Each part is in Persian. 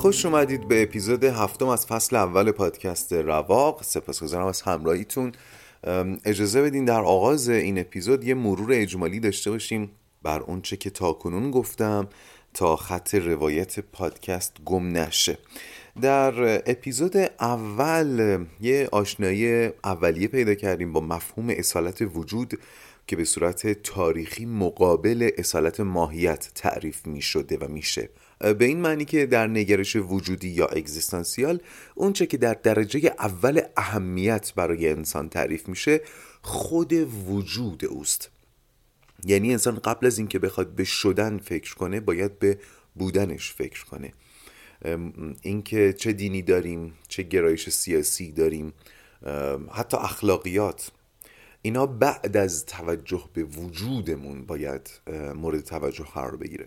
خوش اومدید به اپیزود هفتم از فصل اول پادکست رواق. سپاسگزارم از همراهیتون. اجازه بدین در آغاز این اپیزود یه مرور اجمالی داشته باشیم بر اونچه که تاکنون گفتم تا خط روایت پادکست گم نشه. در اپیزود اول یه آشنایی اولیه پیدا کردیم با مفهوم اصالت وجود که به صورت تاریخی مقابل اصالت ماهیت تعریف می شده و میشه. به این معنی که در نگرش وجودی یا اگزیستانسیال اونچه که در درجه اول اهمیت برای انسان تعریف میشه خود وجود اوست. یعنی انسان قبل از اینکه بخواد به شدن فکر کنه باید به بودنش فکر کنه. اینکه چه دینی داریم چه گرایش سیاسی داریم حتی اخلاقیات اینا بعد از توجه به وجودمون باید مورد توجه قرار بگیره.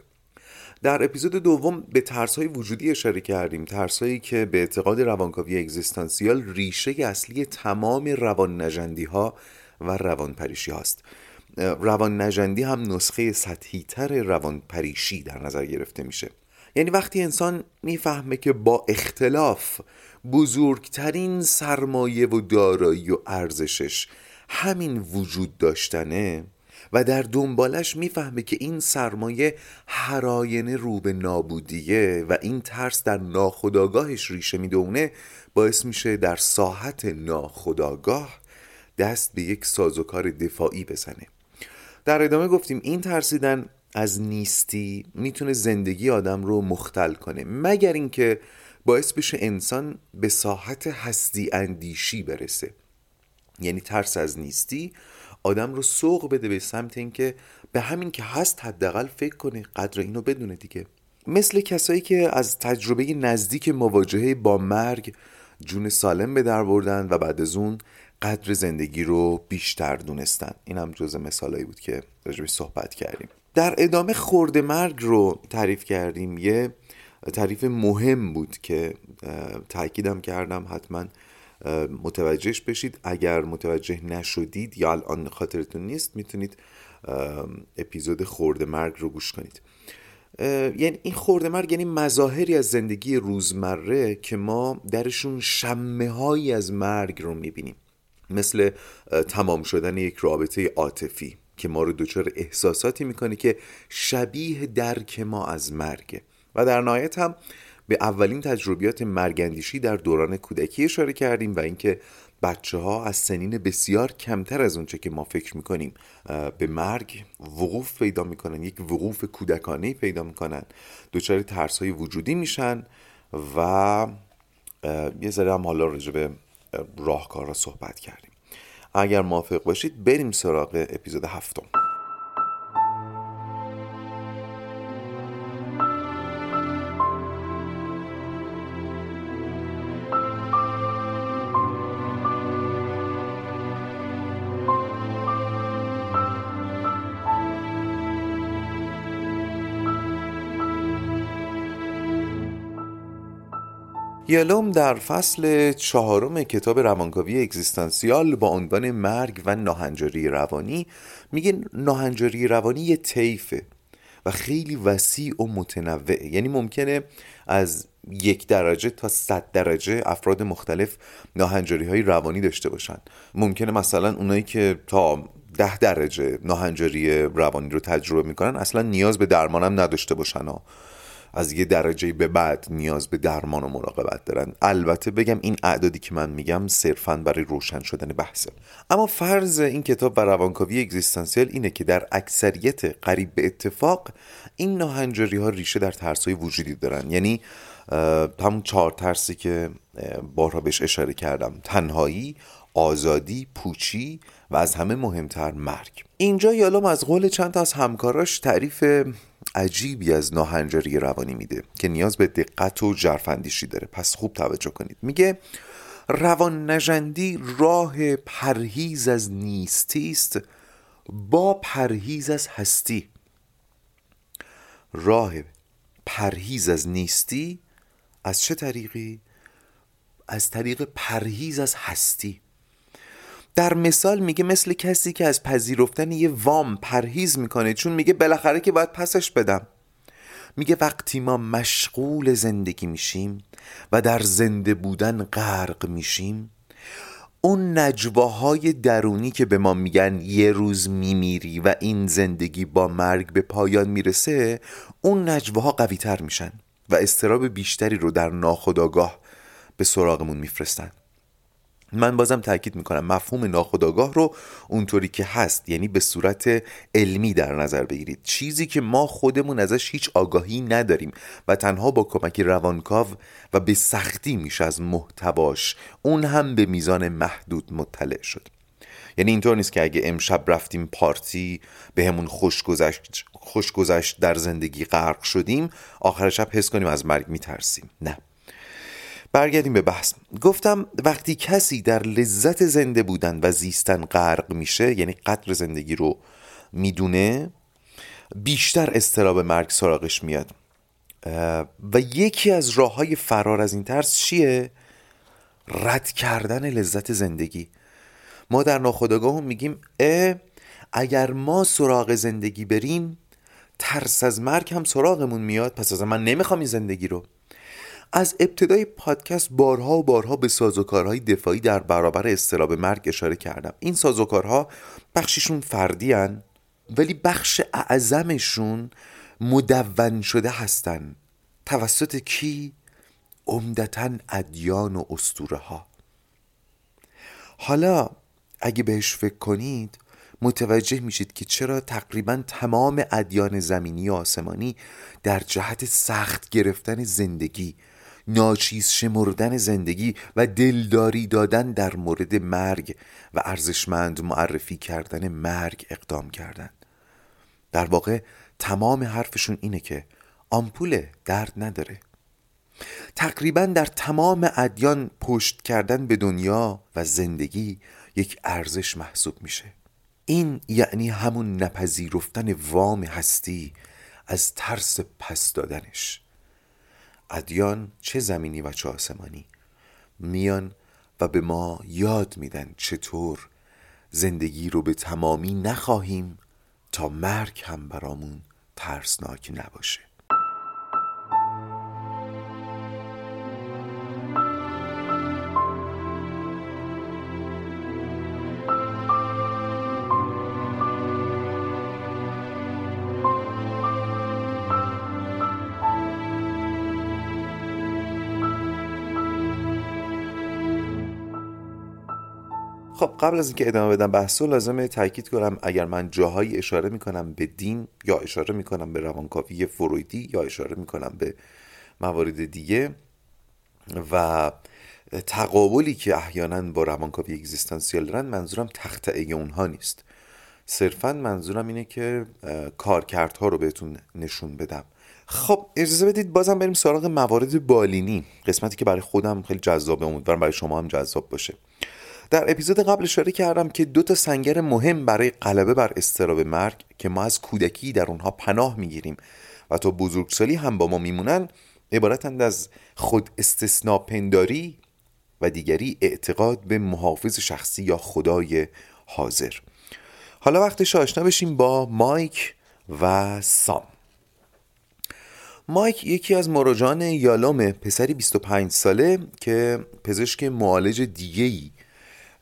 در اپیزود دوم به ترس های وجودی اشاره کردیم. ترس هایی که به اعتقاد روانکاوی اگزیستانسیال ریشه اصلی تمام روان نجندی ها و روان پریشی هاست. روان نجندی هم نسخه سطحی تر روان پریشی در نظر گرفته میشه. یعنی وقتی انسان می‌فهمه که با اختلاف بزرگترین سرمایه و دارایی و ارزشش همین وجود داشتنه و در دنبالش می‌فهمه که این سرمایه هراینه رو به نابودیه و این ترس در ناخداگاهش ریشه می‌دونه باعث میشه در ساحت ناخداگاه دست به یک سازوکار دفاعی بزنه. در ادامه گفتیم این ترسیدن از نیستی می‌تونه زندگی آدم رو مختل کنه مگر اینکه باعث بشه انسان به ساحت هستی اندیشی برسه. یعنی ترس از نیستی آدم رو سوق بده به سمت اینکه به همین که هست حداقل فکر کنه قدر اینو بدونه دیگه. مثل کسایی که از تجربه نزدیک مواجهه با مرگ جون سالم به در بردن و بعد از اون قدر زندگی رو بیشتر دونستن. این هم جز مثالایی بود که راجبش صحبت کردیم. در ادامه خورده مرگ رو تعریف کردیم. یه تعریف مهم بود که تاکیدم کردم حتما متوجهش بشید. اگر متوجه نشدید یا الان خاطرتون نیست می‌تونید اپیزود خورده مرگ رو گوش کنید. یعنی این خورده مرگ یعنی مظاهری از زندگی روزمره که ما درشون شمه هایی از مرگ رو می‌بینیم. مثل تمام شدن یک رابطه عاطفی که ما رو دچار احساساتی می‌کنه که شبیه درک ما از مرگه. و در نهایت هم به اولین تجربیات مرگندیشی در دوران کودکی اشاره کردیم و اینکه بچه ها از سنین بسیار کمتر از اونچه که ما فکر می‌کنیم به مرگ وقوف پیدا می‌کنن یک وقوف کودکانه پیدا می‌کنن. دچار ترس های وجودی میشن و یه ذره هم حالا راجع به راهکار صحبت کردیم. اگر موافق باشید بریم سراغ اپیزود هفتم. یالوم در فصل چهارم کتاب روانکاوی اگزیستانسیال با عنوان مرگ و ناهنجاری روانی میگه ناهنجاری روانی یه طیفه و خیلی وسیع و متنوع یعنی ممکنه از یک درجه تا صد درجه افراد مختلف ناهنجاری های روانی داشته باشن. ممکنه مثلا اونایی که تا ده درجه ناهنجاری روانی رو تجربه می‌کنن اصلا نیاز به درمانم نداشته باشن از یه درجه به بعد نیاز به درمان و مراقبت دارن. البته بگم این اعدادی که من میگم صرفا برای روشن شدن بحثه. اما فرض این کتاب و روانکاوی اگزیستانسیال اینه که در اکثریت قریب به اتفاق این ناهنجاری ها ریشه در ترس های وجودی دارن. یعنی همون چهار ترسی که بارها بهش اشاره کردم. تنهایی آزادی پوچی و از همه مهمتر مرگ. اینجا یالوم از قول چند تا از همکاراش تعریف عجیبی از ناهنجاری روانی میده که نیاز به دقت و جرفندیشی داره. پس خوب توجه کنید. میگه روان نجندی راه پرهیز از نیستی است با پرهیز از هستی. راه پرهیز از نیستی از چه طریقی؟ از طریق پرهیز از هستی. در مثال میگه مثل کسی که از پذیرفتن یه وام پرهیز می‌کنه چون میگه بالاخره که باید پسش بدم. میگه وقتی ما مشغول زندگی میشیم و در زنده بودن غرق میشیم اون نجواهای درونی که به ما میگن یه روز میمیری و این زندگی با مرگ به پایان می‌رسه اون نجواها قوی تر میشن و استراب بیشتری رو در ناخودآگاه به سراغمون میفرستن. من بازم تاکید می‌کنم مفهوم ناخودآگاه رو اونطوری که هست یعنی به صورت علمی در نظر بگیرید. چیزی که ما خودمون ازش هیچ آگاهی نداریم و تنها با کمک روانکاو و به سختی میشه از محتواش اون هم به میزان محدود مطلع شد. یعنی اینطور نیست که اگه امشب رفتیم پارتی به همون خوش گذشت, خوش در زندگی غرق شدیم آخر شب حس کنیم از مرگ میترسیم. نه. برگردیم به بحث. گفتم وقتی کسی در لذت زنده بودن و زیستن غرق میشه یعنی قدر زندگی رو می‌دونه بیشتر استراب مرگ سراغش میاد. و یکی از راه های فرار از این ترس چیه؟ رد کردن لذت زندگی. ما در ناخودآگاه میگیم اه اگر ما سراغ زندگی بریم ترس از مرگ هم سراغمون میاد. پس از من نمی‌خوام این زندگی رو. از ابتدای پادکست بارها و بارها به سازوکارهای دفاعی در برابر استراب مرگ اشاره کردم. این سازوکارها بخششون فردی هن ولی بخش اعظمشون مدون شده هستن. توسط کی؟ عمدتا ادیان و استوره ها حالا اگه بهش فکر کنید متوجه میشید که چرا تقریبا تمام ادیان زمینی و آسمانی در جهت سخت گرفتن زندگی ناچیز شمردن زندگی و دلداری دادن در مورد مرگ و ارزشمند معرفی کردن مرگ اقدام کردند. در واقع تمام حرفشون اینه که آمپول درد نداره. تقریبا در تمام ادیان پشت کردن به دنیا و زندگی یک ارزش محسوب میشه. این یعنی همون نپذیرفتن وام هستی از ترس پس دادنش. ادیان چه زمینی و چه آسمانی؟ میان و به ما یاد میدن چطور زندگی رو به تمامی نخواهیم تا مرگ هم برامون ترسناک نباشه. خب قبل از اینکه ادامه بدم بحثو لازمه تاکید کنم. اگر من جاهایی اشاره می‌کنم به دین یا اشاره می‌کنم به روانکاوی فرویدی یا اشاره می‌کنم به موارد دیگه و تقابلی که احیانا با روانکاوی اگزیستانسیال دارن منظورم تختعه اونها نیست. صرفا منظورم اینه که کارکردها رو بهتون نشون بدم. خب اجازه بدید بازم بریم سراغ موارد بالینی. قسمتی که برای خودم خیلی جذابه امیدوارم برای شما هم جذاب باشه. در اپیزود قبل اشاره کردم که دو تا سنگر مهم برای غلبه بر استراب مرگ که ما از کودکی در اونها پناه می‌گیریم و تا بزرگسالی هم با ما میمونن عبارتند از خود استثناء پنداری و دیگری اعتقاد به محافظ شخصی یا خدای حاضر. حالا وقتش آشنا بشیم با مایک و سام. مایک یکی از مراجعان یالوم پسری 25 ساله که پزشک معالج دیگهی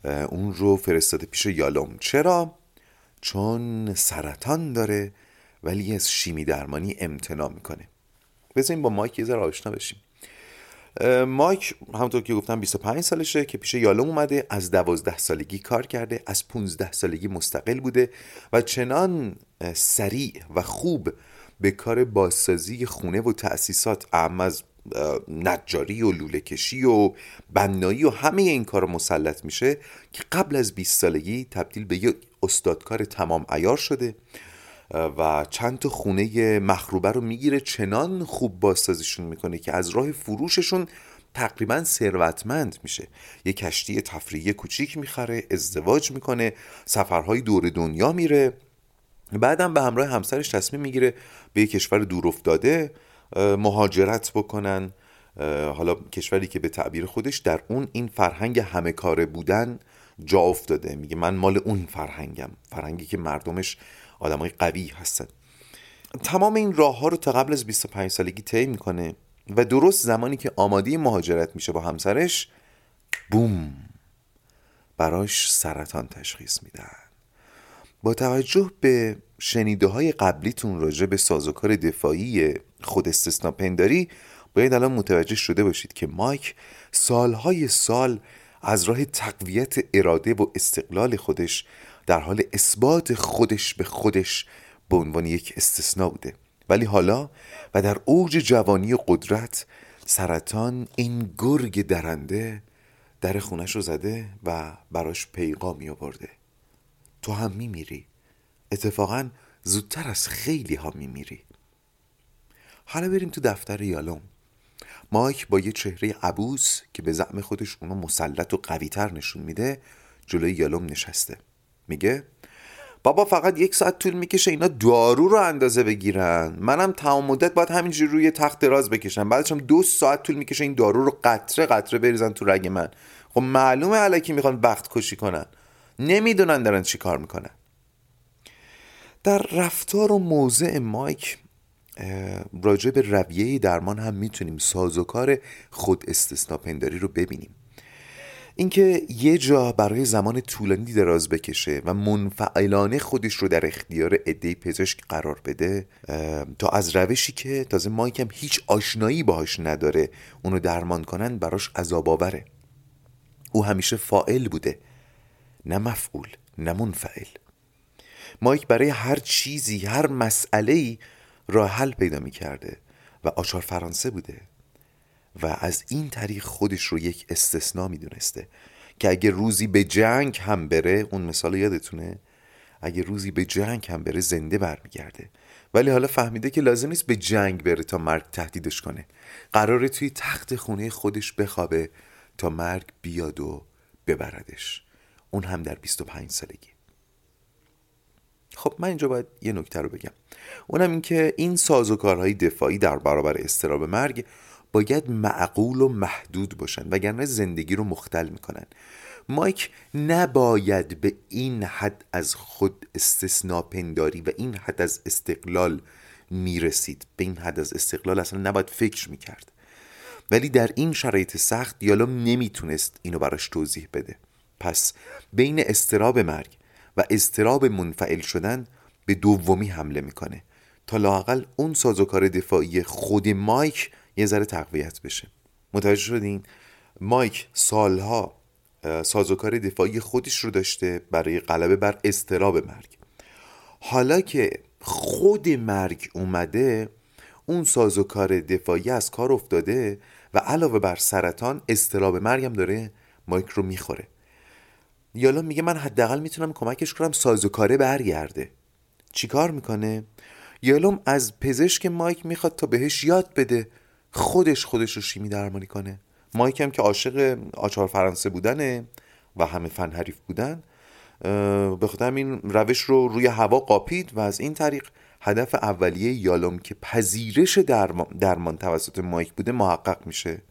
اون رو فرستاده پیش یالوم. چرا؟ چون سرطان داره ولی از شیمی درمانی امتناع می‌کنه. بذاریم با مایک یه ذره آشنا بشیم. مایک همونطور که گفتم 25 سالشه که پیش یالوم اومده از 12 سالگی کار کرده از 15 سالگی مستقل بوده و چنان سریع و خوب به کار بازسازی خونه و تأسیسات اهم از نجاری و لوله کشی و بنایی و همه این کار مسلط میشه که قبل از 20 سالگی تبدیل به یک استادکار تمام ایار شده و چند تا خونه مخروبه رو می‌گیره چنان خوب بازسازیشون می‌کنه که از راه فروششون تقریبا ثروتمند میشه. یه کشتی تفریحی کوچیک می‌خره ازدواج می‌کنه سفرهای دور دنیا میره. بعدم به همراه همسرش تصمیم می‌گیره به یه کشور دور افتاده مهاجرت بکنن. حالا کشوری که به تعبیر خودش در اون این فرهنگ همه کاره بودن جا افتاده. میگه من مال اون فرهنگم. فرهنگی که مردمش آدمای قوی هستن. تمام این راه ها رو تا قبل از 25 سالگی طی می‌کنه و درست زمانی که آماده مهاجرت میشه با همسرش بوم براش سرطان تشخیص میدن. با توجه به شنیده های قبلیتون راجع به سازوکار دفاعی خود استثنا پنداری باید الان متوجه شده باشید که مایک سالهای سال از راه تقویت اراده و استقلال خودش در حال اثبات خودش به خودش به عنوان یک استثنا بوده. ولی حالا و در اوج جوانی و قدرت سرطان این گرگ درنده در خونش رو زده و براش پیغامی آورده. تو هم میمیری؟ اتفاقا زودتر از خیلی ها میمیری. حالا بریم تو دفتر یالوم. مایک با یه چهره عبوس که به زعم خودش اونو مسلط و قویتر نشون میده جلوی یالوم نشسته. میگه بابا فقط یک ساعت طول می‌کشه اینا دارو رو اندازه بگیرن. منم تمام مدت باید همینجوری روی تخت دراز بکشم. بعدش هم دو ساعت طول می‌کشه این دارو رو قطره قطره بریزن تو رگ من. خب معلومه علکی می‌خوان وقت کشی کنن. نمی‌دونن دارن چی کار می‌کنن. در رفتار و موضع مایک راجع به رویه درمان هم می‌تونیم سازوکار خود استثنا پنداری رو ببینیم. اینکه یه جا برای زمان طولانی دراز بکشه و منفعلانه خودش رو در اختیار عده پزشک قرار بده تا از روشی که تازه مایکم هیچ آشنایی باهاش نداره اونو درمان کنن براش عذاب آوره. او همیشه فائل بوده نه مفعول نه منفعل. مایک برای هر چیزی هر مسئله ای راه حل پیدا می کرده و آچار فرانسه بوده و از این طریق خودش رو یک استثنا می دونسته که اگه روزی به جنگ هم بره اون مثال یادتونه؟ اگه روزی به جنگ هم بره زنده برمیگرده. ولی حالا فهمیده که لازم نیست به جنگ بره تا مرگ تهدیدش کنه. قراره توی تخت خونه خودش بخوابه تا مرگ بیاد و ببردش. اون هم در 25 سالگی. خب من اینجا باید یه نکته رو بگم. اونم این که این سازوکارهای دفاعی در برابر استراب مرگ باید معقول و محدود باشن وگرنه زندگی رو مختل می‌کنن. مایک نباید به این حد از خود استثنا پنداری و این حد از استقلال می‌رسید. به این حد از استقلال اصلا نباید فکر می‌کرد. ولی در این شرایط سخت دیالوم نمی‌تونست اینو براش توضیح بده. پس بین استراب مرگ و استراب منفعل شدن به دومی حمله می‌کنه. تا لاقل اون سازوکار دفاعی خود مایک یه ذره تقویت بشه. متوجه شدین؟ مایک سالها سازوکار دفاعی خودش رو داشته برای غلبه بر استراب مرگ. حالا که خود مرگ اومده اون سازوکار دفاعی از کار افتاده و علاوه بر سرطان استراب مرگ هم داره مایک رو می‌خوره. یالا میگه من حداقل می‌تونم کمکش کنم سازوکاره برگرده. چیکار می‌کنه؟ یالوم از پزشک مایک می‌خواد تا بهش یاد بده خودش خودش رو شیمی درمانی کنه. مایک هم که عاشق آچار فرانسه بودنه و همه فن حریف بودن به خاطر این روش رو روی هوا قاپید و از این طریق هدف اولیه یالوم که پذیرش درمان, درمان توسط مایک بوده محقق میشه.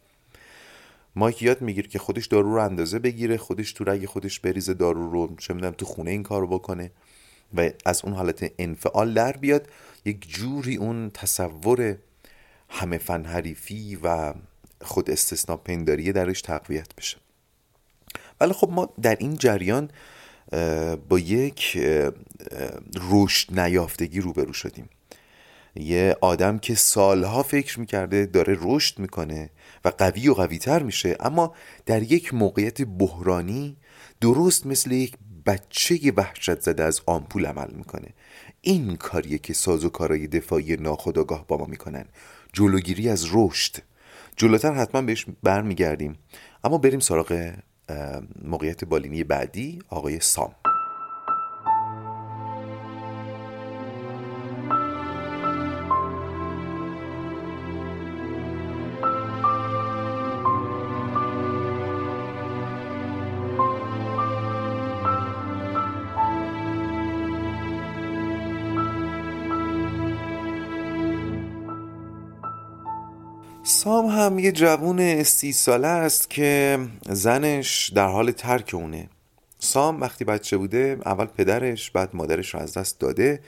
مایک یاد می‌گیره که خودش دارو رو اندازه بگیره خودش تو رگ خودش بریزه دارو رو چه می‌دونم تو خونه این کارو بکنه و از اون حالت انفعال در بیاد. یک جوری اون تصور همه فن حریفی و خود استثنا پنداری درش تقویت بشه. ولی خب ما در این جریان با یک رشد نیافتگی روبرو شدیم. یه آدم که سالها فکر می‌کرده داره رشد می‌کنه و قوی و قویتر میشه اما در یک موقعیت بحرانی درست مثل یک بچه وحشت زده از آمپول عمل می‌کنه. این کاریه که ساز و کارای دفاعی ناخداگاه با ما می‌کنن. جلوگیری از رشد. جلوتر حتما بهش برمیگردیم. اما بریم سراغ موقعیت بالینی بعدی آقای سام. سام هم یه جوون سی ساله است که زنش در حال ترک اونه. سام وقتی بچه بوده اول پدرش بعد مادرش رو از دست داده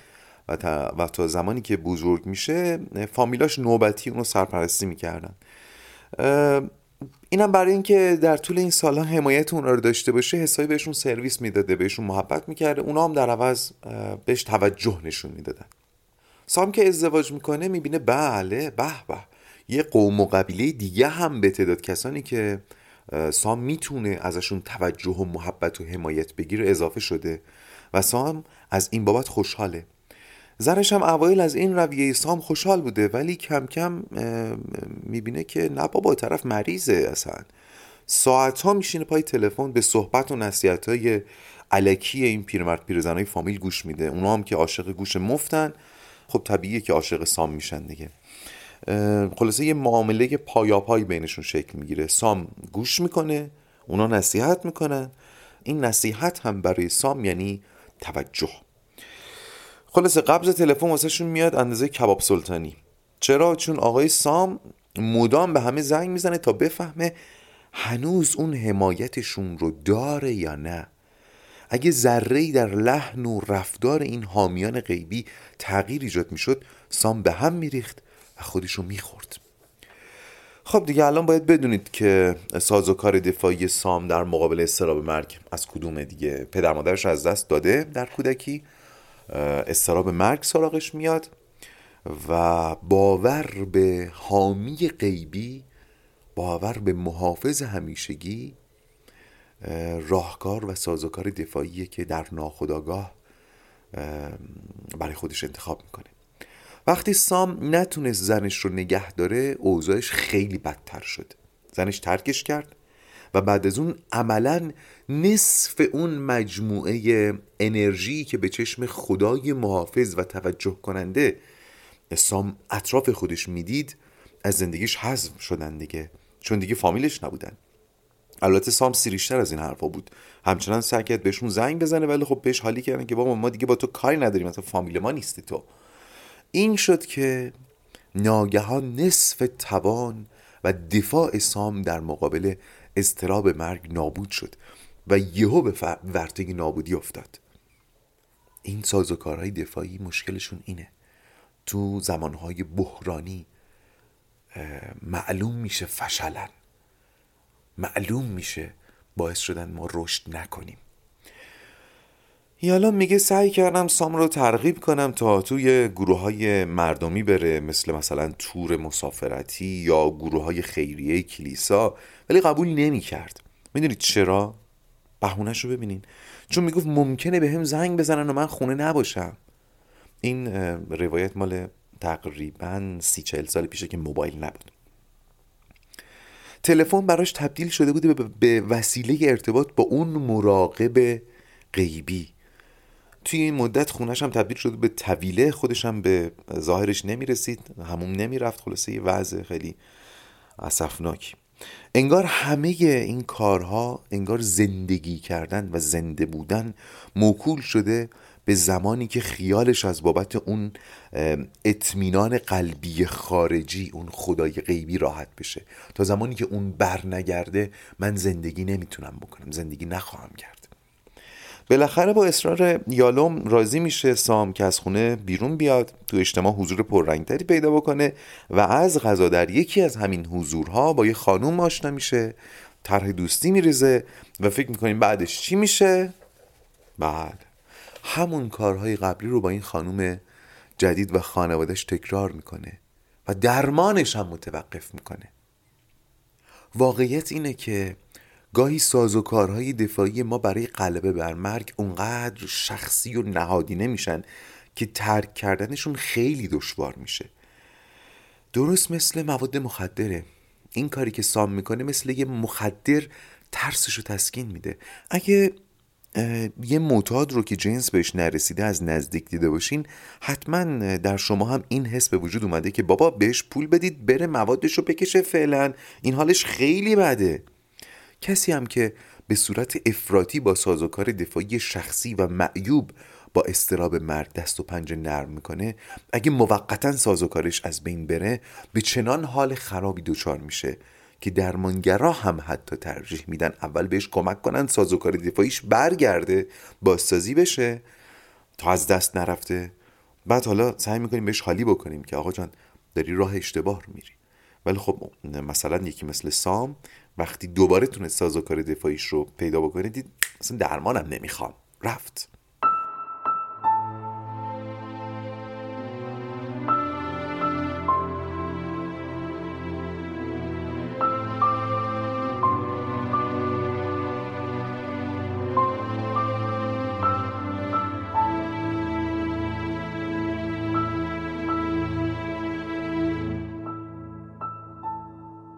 و تا, و تا زمانی که بزرگ میشه فامیلاش نوبتی اونو سرپرستی می‌کردن. اینم برای اینکه در طول این سالها حمایت اون رو داشته باشه حسابی بهشون سرویس می‌داده بهشون محبت می‌کرده اونا هم در عوض بهش توجه نشون می‌دادن. سام که ازدواج می‌کنه می‌بینه بله به به. یه قوم و قبیله دیگه هم به تعداد کسانی که سام می‌تونه ازشون توجه و محبت و حمایت بگیره اضافه شده و سام از این بابت خوشحاله. زنش هم اوایل از این رویه سام خوشحال بوده ولی کم کم می‌بینه که نه بابا طرف مریضه اصلا. ساعت ها میشینه پای تلفن به صحبت و نصیحت های علکی این پیرمرد پیرزنهای فامیل گوش میده. اونا هم که عاشق گوش مفتن خب طبیعیه که عاشق سام میشن دیگه. خلاصه یه معامله پایاپای بینشون شکل می‌گیره. سام گوش می‌کنه اونا نصیحت می‌کنن. این نصیحت هم برای سام یعنی توجه. خلاصه قبض تلفن واسهشون میاد اندازه کباب سلطانی. چرا؟ چون آقای سام مدام به همه زنگ می‌زنه تا بفهمه هنوز اون حمایتشون رو داره یا نه. اگه ذره در لحن و رفتار این حامیان غیبی تغییر ایجاد می‌شد سام به هم میریخت. خودش رو می‌خورد. خب دیگه الان باید بدونید که سازوکار دفاعی سام در مقابل استراب مرگ از کدومه دیگه. پدر مادرش از دست داده در کودکی. استراب مرگ سراغش میاد و باور به حامی غیبی باور به محافظ همیشگی راهکار و سازوکار دفاعیه که در ناخداگاه برای خودش انتخاب می‌کنه. وقتی سام نتونست زنش رو نگه داره اوضاعش خیلی بدتر شد. زنش ترکش کرد و بعد از اون عملا نصف اون مجموعه انرژی که به چشم خدای محافظ و توجه کننده سام اطراف خودش می‌دید از زندگیش حذف شدن دیگه. چون دیگه فامیلش نبودن. البته سام سیریشتر از این حرفا بود. همچنان سعی کرد بهشون زنگ بزنه ولی خب بهش حالی کردن که بابا ما دیگه با تو کاری نداریم مثلا فامیل ما نیستی تو. این شد که ناگهان نصف توان و دفاع سام در مقابل استراب مرگ نابود شد و یهو به ورطه نابودی افتاد. این سازوکارهای دفاعی مشکلشون اینه. تو زمانهای بحرانی معلوم میشه فشلن. معلوم میشه باعث شدن ما رشد نکنیم. یالا میگه سعی کردم سام رو ترغیب کنم تا توی گروه های مردمی بره مثل مثلا تور مسافرتی یا گروه های خیریه کلیسا. ولی قبول نمی کرد می‌دونید چرا؟ بهونش رو ببینین. چون می‌گفت ممکنه به هم زنگ بزنن و من خونه نباشم. این روایت مال تقریبا سی چهل سال پیشه که موبایل نبود. تلفن براش تبدیل شده بوده به وسیله ارتباط با اون مراقب غیبی. توی این مدت خونش هم تبدیل شده به طویله خودش هم به ظاهرش نمی‌رسید همون نمی‌رفت خلاصه یه وضع خیلی اصفناکی انگار همه این کارها انگار زندگی کردن و زنده بودن موکول شده به زمانی که خیالش از بابت اون اطمینان قلبی خارجی اون خدای غیبی راحت بشه. تا زمانی که اون بر نگرده من زندگی نمی‌تونم بکنم زندگی نخواهم کرد. بالاخره با اصرار یالوم راضی میشه سام که از خونه بیرون بیاد تو اجتماع حضور پررنگتری پیدا بکنه و از غذا در یکی از همین حضورها با یه خانوم آشنا میشه طرح دوستی میریزه و فکر می‌کنیم بعدش چی میشه؟ بعد همون کارهای قبلی رو با این خانوم جدید و خانوادش تکرار می‌کنه و درمانش هم متوقف می‌کنه واقعیت اینه که گاهی سازوکارهای دفاعی ما برای غلبه بر مرگ اونقدر شخصی و نهادینه میشن که ترک کردنشون خیلی دشوار میشه. درست مثل مواد مخدره. این کاری که سام می‌کنه مثل یه مخدر ترسش رو تسکین میده. اگه یه معتاد رو که جنس بهش نرسیده از نزدیک دیده باشین حتما در شما هم این حس به وجود اومده که بابا بهش پول بدید بره موادش رو بکشه فعلا. این حالش خیلی بده. کسی هم که به صورت افراطی با سازوکار دفاعی شخصی و معیوب با استراب مرگ دست و پنجه نرم می‌کنه اگه موقتا سازوکارش از بین بره به چنان حال خرابی دچار میشه که درمانگرا هم حتی ترجیح میدن اول بهش کمک کنن سازوکار دفاعیش برگرده بازسازی بشه تا از دست نرفته. بعد حالا سعی می‌کنیم بهش حالی بکنیم که آقا جان داری راه اشتباه رو میری. ولی خب مثلا یکی مثل سام وقتی دوباره تونست سازوکار دفاعیش رو پیدا بکنه دید اصلا درمانم نمی‌خوام. رفت.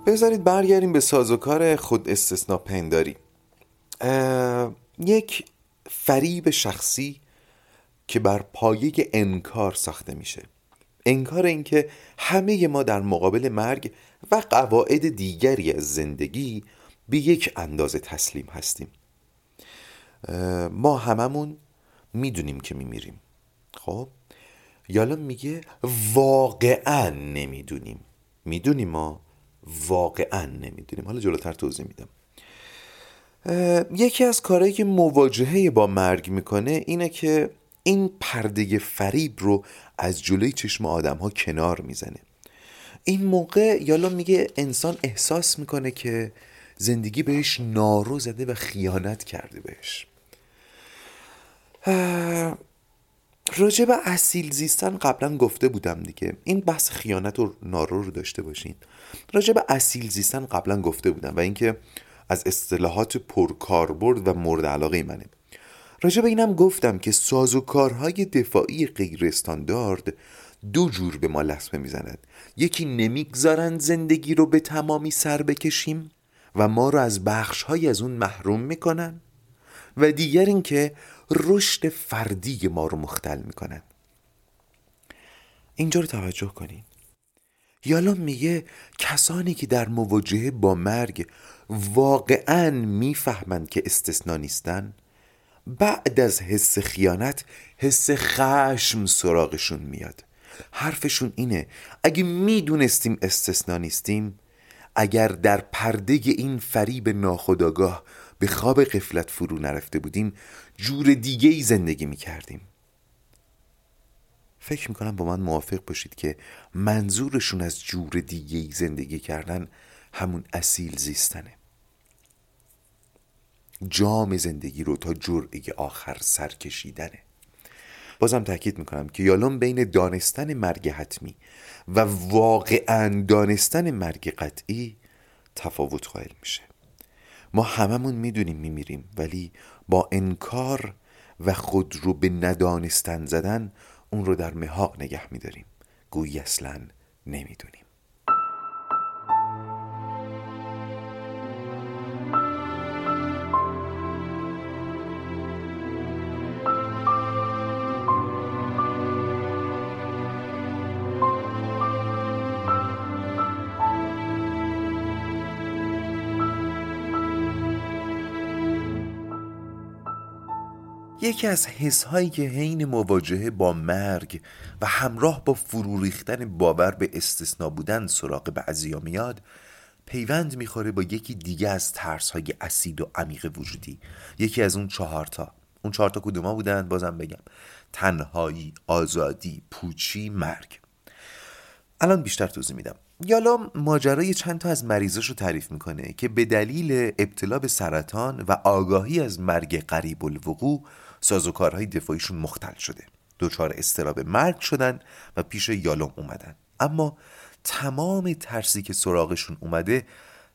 بذارید برگردیم به سازوکار خود استثنا پنداری. یک فریب شخصی که بر پایه انکار ساخته میشه. انکار اینکه همه ما در مقابل مرگ و قواعد دیگری از زندگی به یک اندازه تسلیم هستیم. ما هممون می‌دونیم که میمیریم. خب؟ یالا میگه واقعا نمی‌دونیم. می‌دونیم ما؟ واقعا نمی‌دونیم. حالا جلوتر توضیح میدم. یکی از کارهایی که مواجهه با مرگ می‌کنه اینه که این پرده فریب رو از جلوی چشم آدم ها کنار می‌زنه. این موقع یالا میگه انسان احساس می‌کنه که زندگی بهش نارو زده و خیانت کرده بهش. راجع به اصیل زیستن قبلا گفته بودم دیگه. این بحث خیانت و نارو رو داشته باشین. راجع به اصیل زیستن قبلا گفته بودم و اینکه از اصطلاحات پرکاربرد و مورد علاقه منه. راجع اینم گفتم که سازوکارهای دفاعی غیر استاندارد دو جور به ما لطمه می‌زند. یکی نمی‌گذارند زندگی رو به تمامی سر بکشیم و ما رو از بخشهایی از اون محروم می‌کنن و دیگر اینکه رشد فردی ما رو مختل می‌کنن. اینجا رو توجه کنین. یالا میگه کسانی که در مواجهه با مرگ واقعا می‌فهمند که استثنا نیستن بعد از حس خیانت حس خشم سراغشون میاد. حرفشون اینه اگه می‌دونستیم استثنا نیستیم اگر در پرده این فریب ناخداگاه به خواب قفلت فرو نرفته بودیم جور دیگه ای زندگی می کردیم فکر می‌کنم با من موافق باشید که منظورشون از جور دیگه ای زندگی کردن همون اصیل زیستنه. جام زندگی رو تا جرعه آخر سر کشیدنه. بازم تاکید می‌کنم که یالون بین دانستن مرگ حتمی و واقعا دانستن مرگ قطعی تفاوت قائل میشه. ما هممون می‌دونیم میمیریم ولی با انکار و خود رو به ندانستن زدن اون رو در مها نگه میداریم. گویی اصلا نمی‌دونیم. یکی از حسهایی که حین مواجهه با مرگ و همراه با فرو ریختن باور به استثنا بودن سراغ بعضیا میاد پیوند می‌خوره با یکی دیگه از ترس های اسید و عمیق وجودی. یکی از اون چهارتا اون چهارتا کدوما بودن؟ بازم بگم. تنهایی آزادی پوچی مرگ. الان بیشتر توضیح میدم. یالا ماجرای چند تا از مریضاش رو تعریف می‌کنه که به دلیل ابتلا به سرطان و آگاهی از مرگ قریب الوقوع سازوکارهای دفاعیشون مختل شده. دچار استراب مرگ شدن و پیش یالوم اومدن. اما تمام ترسی که سراغشون اومده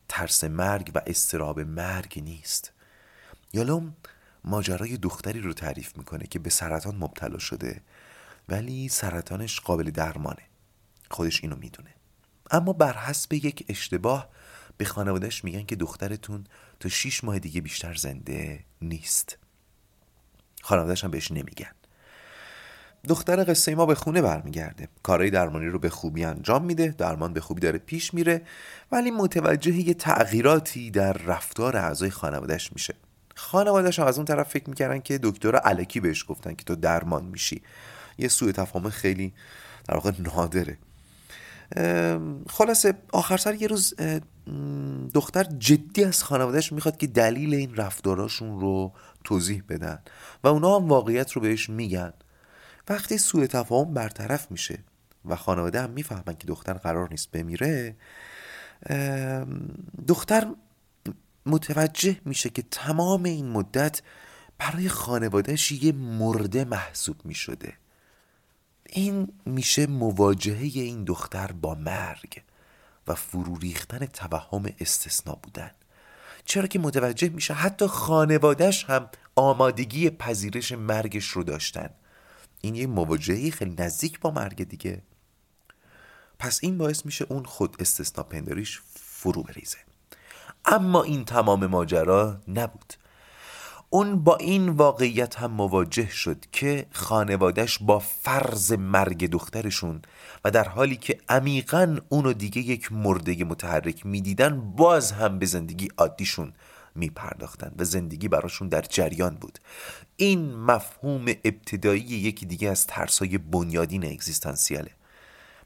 ترس مرگ و استراب مرگ نیست. یالوم ماجرای دختری رو تعریف می‌کنه که به سرطان مبتلا شده ولی سرطانش قابل درمانه. خودش اینو می‌دونه. اما بر حسب یک اشتباه به خانوادهش میگن که دخترتون تا شیش ماه دیگه بیشتر زنده نیست. خانوادهش هم بهش نمیگن. دختر قصه ما به خونه برمیگرده. کارهای درمانی رو به خوبی انجام میده درمان به خوبی داره پیش میره ولی متوجه یه تغییراتی در رفتار اعضای خانوادهش میشه. خانوادهش هم از اون طرف فکر می‌کردن که دکتر علکی بهش گفتن که تو درمان میشی. یه سوء تفاهم خیلی در واقع نادره. خلاصه آخر سر یه روز دختر جدی از خانوادهش می‌خواد که دلیل این رفتاراشون رو توضیح بدن و اونا هم واقعیت رو بهش میگن. وقتی سوء تفاهم برطرف میشه و خانواده هم می‌فهمن که دختر قرار نیست بمیره دختر متوجه میشه که تمام این مدت برای خانوادهش یه مرده محسوب می‌شده. این میشه مواجهه این دختر با مرگ و فرو ریختن توهم استثنا بودن. چرا که متوجه میشه حتی خانوادهش هم آمادگی پذیرش مرگش رو داشتن. این یه مواجهه خیلی نزدیک با مرگ دیگه. پس این باعث میشه اون خود استثنا پنداریش فرو بریزه. اما این تمام ماجرا نبود. اون با این واقعیت هم مواجه شد که خانوادش با فرض مرگ دخترشون و در حالی که عمیقا اونو دیگه یک مرده متحرک می‌دیدن باز هم به زندگی عادیشون میپرداختن و زندگی براشون در جریان بود. این مفهوم ابتدایی یکی دیگه از ترسای بنیادین اگزیستانسیاله.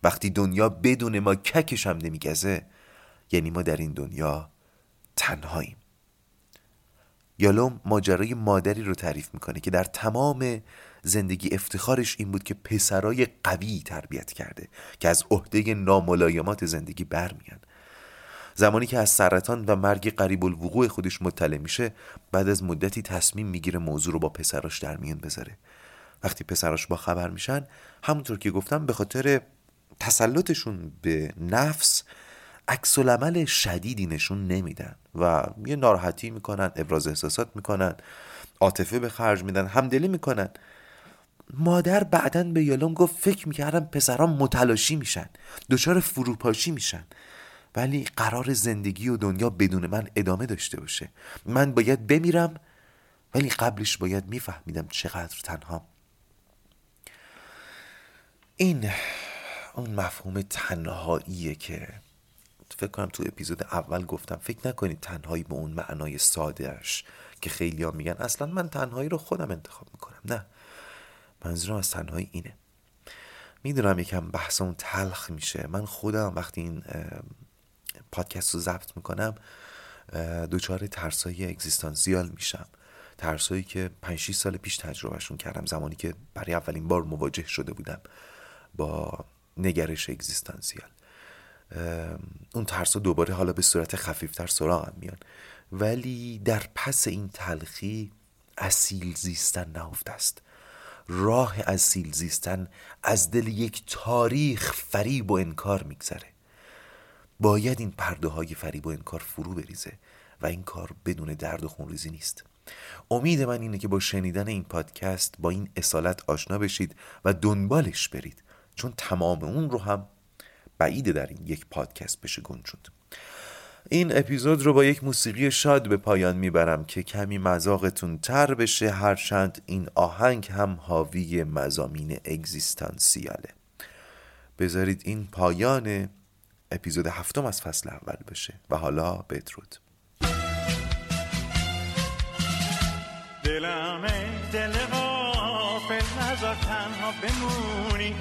وقتی دنیا بدون ما ککش هم نمیگزه یعنی ما در این دنیا تنهاییم. یالوم ماجرای مادری رو تعریف می‌کنه که در تمام زندگی افتخارش این بود که پسرای قوی تربیت کرده که از عهده ناملایمات زندگی برمیان. زمانی که از سرطان و مرگ قریب الوقوع خودش مطلع میشه بعد از مدتی تصمیم می‌گیره موضوع رو با پسراش در میان بذاره. وقتی پسراش با خبر میشن همونطور که گفتم به خاطر تسلطشون به نفس عکس العمل شدیدی نشون نمیدن و یه ناراحتی می‌کنن ابراز احساسات می‌کنن عاطفه به خرج میدن همدلی می‌کنن. مادر بعدا به یالوم گفت فکر می‌کردم پسران متلاشی میشن دچار فروپاشی میشن. ولی قرار زندگی و دنیا بدون من ادامه داشته باشه. من باید بمیرم ولی قبلش باید میفهمیدم چقدر تنها. این اون مفهوم تنهاییه که فکر کنم تو اپیزود اول گفتم فکر نکنید تنهایی به اون معنای سادهش که خیلی ها میگن اصلا من تنهایی رو خودم انتخاب می‌کنم. نه. منظورم از تنهایی اینه. می‌دونم یکم بحث اون تلخ میشه. من خودم وقتی این پادکست رو ضبط می‌کنم دوچار ترسای اگزیستانسیال میشم. ترسایی که 5 سال پیش تجربهشون کردم زمانی که برای اولین بار مواجه شده بودم با نگرش اگزیستانسیال. اون ترس دوباره حالا به صورت خفیفتر سراغم میان. ولی در پس این تلخی اصیل زیستن نهفته است. راه اصیل زیستن از دل یک تاریخ فریب و انکار میگذره. باید این پرده های فریب و انکار فرو بریزه و این کار بدون درد و خونریزی نیست. امید من اینه که با شنیدن این پادکست با این اصالت آشنا بشید و دنبالش برید. چون تمام اون رو هم بعیده در این یک پادکست بشه گنجوند این اپیزود رو با یک موسیقی شاد به پایان می‌برم که کمی مذاقتون تر بشه هرچند این آهنگ هم حاوی مزامین اگزیستانسیاله. بذارید این پایان اپیزود هفتم از فصل اول بشه و حالا بدرود. دلم دل غافل نزار تنها بمونی.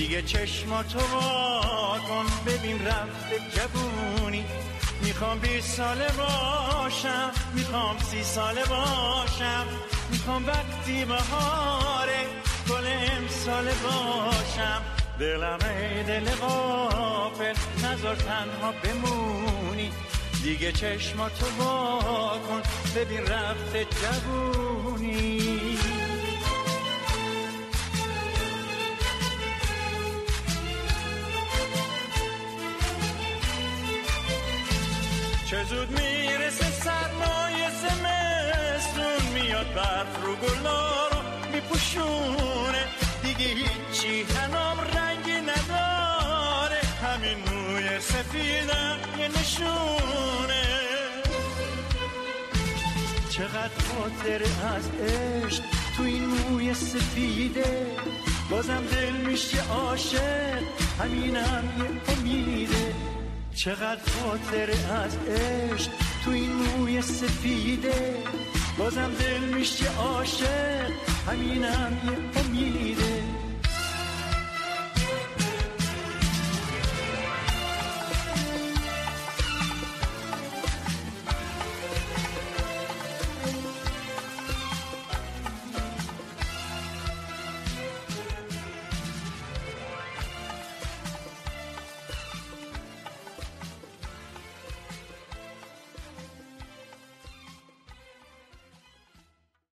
دیگه چشماتو کن ببین رفت جبونی می‌خوام بی ساله باشم. می‌خوام سی ساله باشم. می‌خوام وقتی بهاره گل امساله باشم. دلم ای دل غافل نظر تنها بمونی. دیگه چشماتو کن ببین رفت جبونی چه زود می‌رسه سرمایه زمستون میاد برف رو گلا رو میپوشونه. دیگه هیچی هنام رنگی نداره. همین موی سفیدم یه نشونه. چقدر خاطر از عشق تو این موی سفیده. بازم دل میشه عاشق. همینم یه امیده. چقدر خاطر از عشق تو این موی سفیده. بازم دل میشه عاشق همینم یه امیده.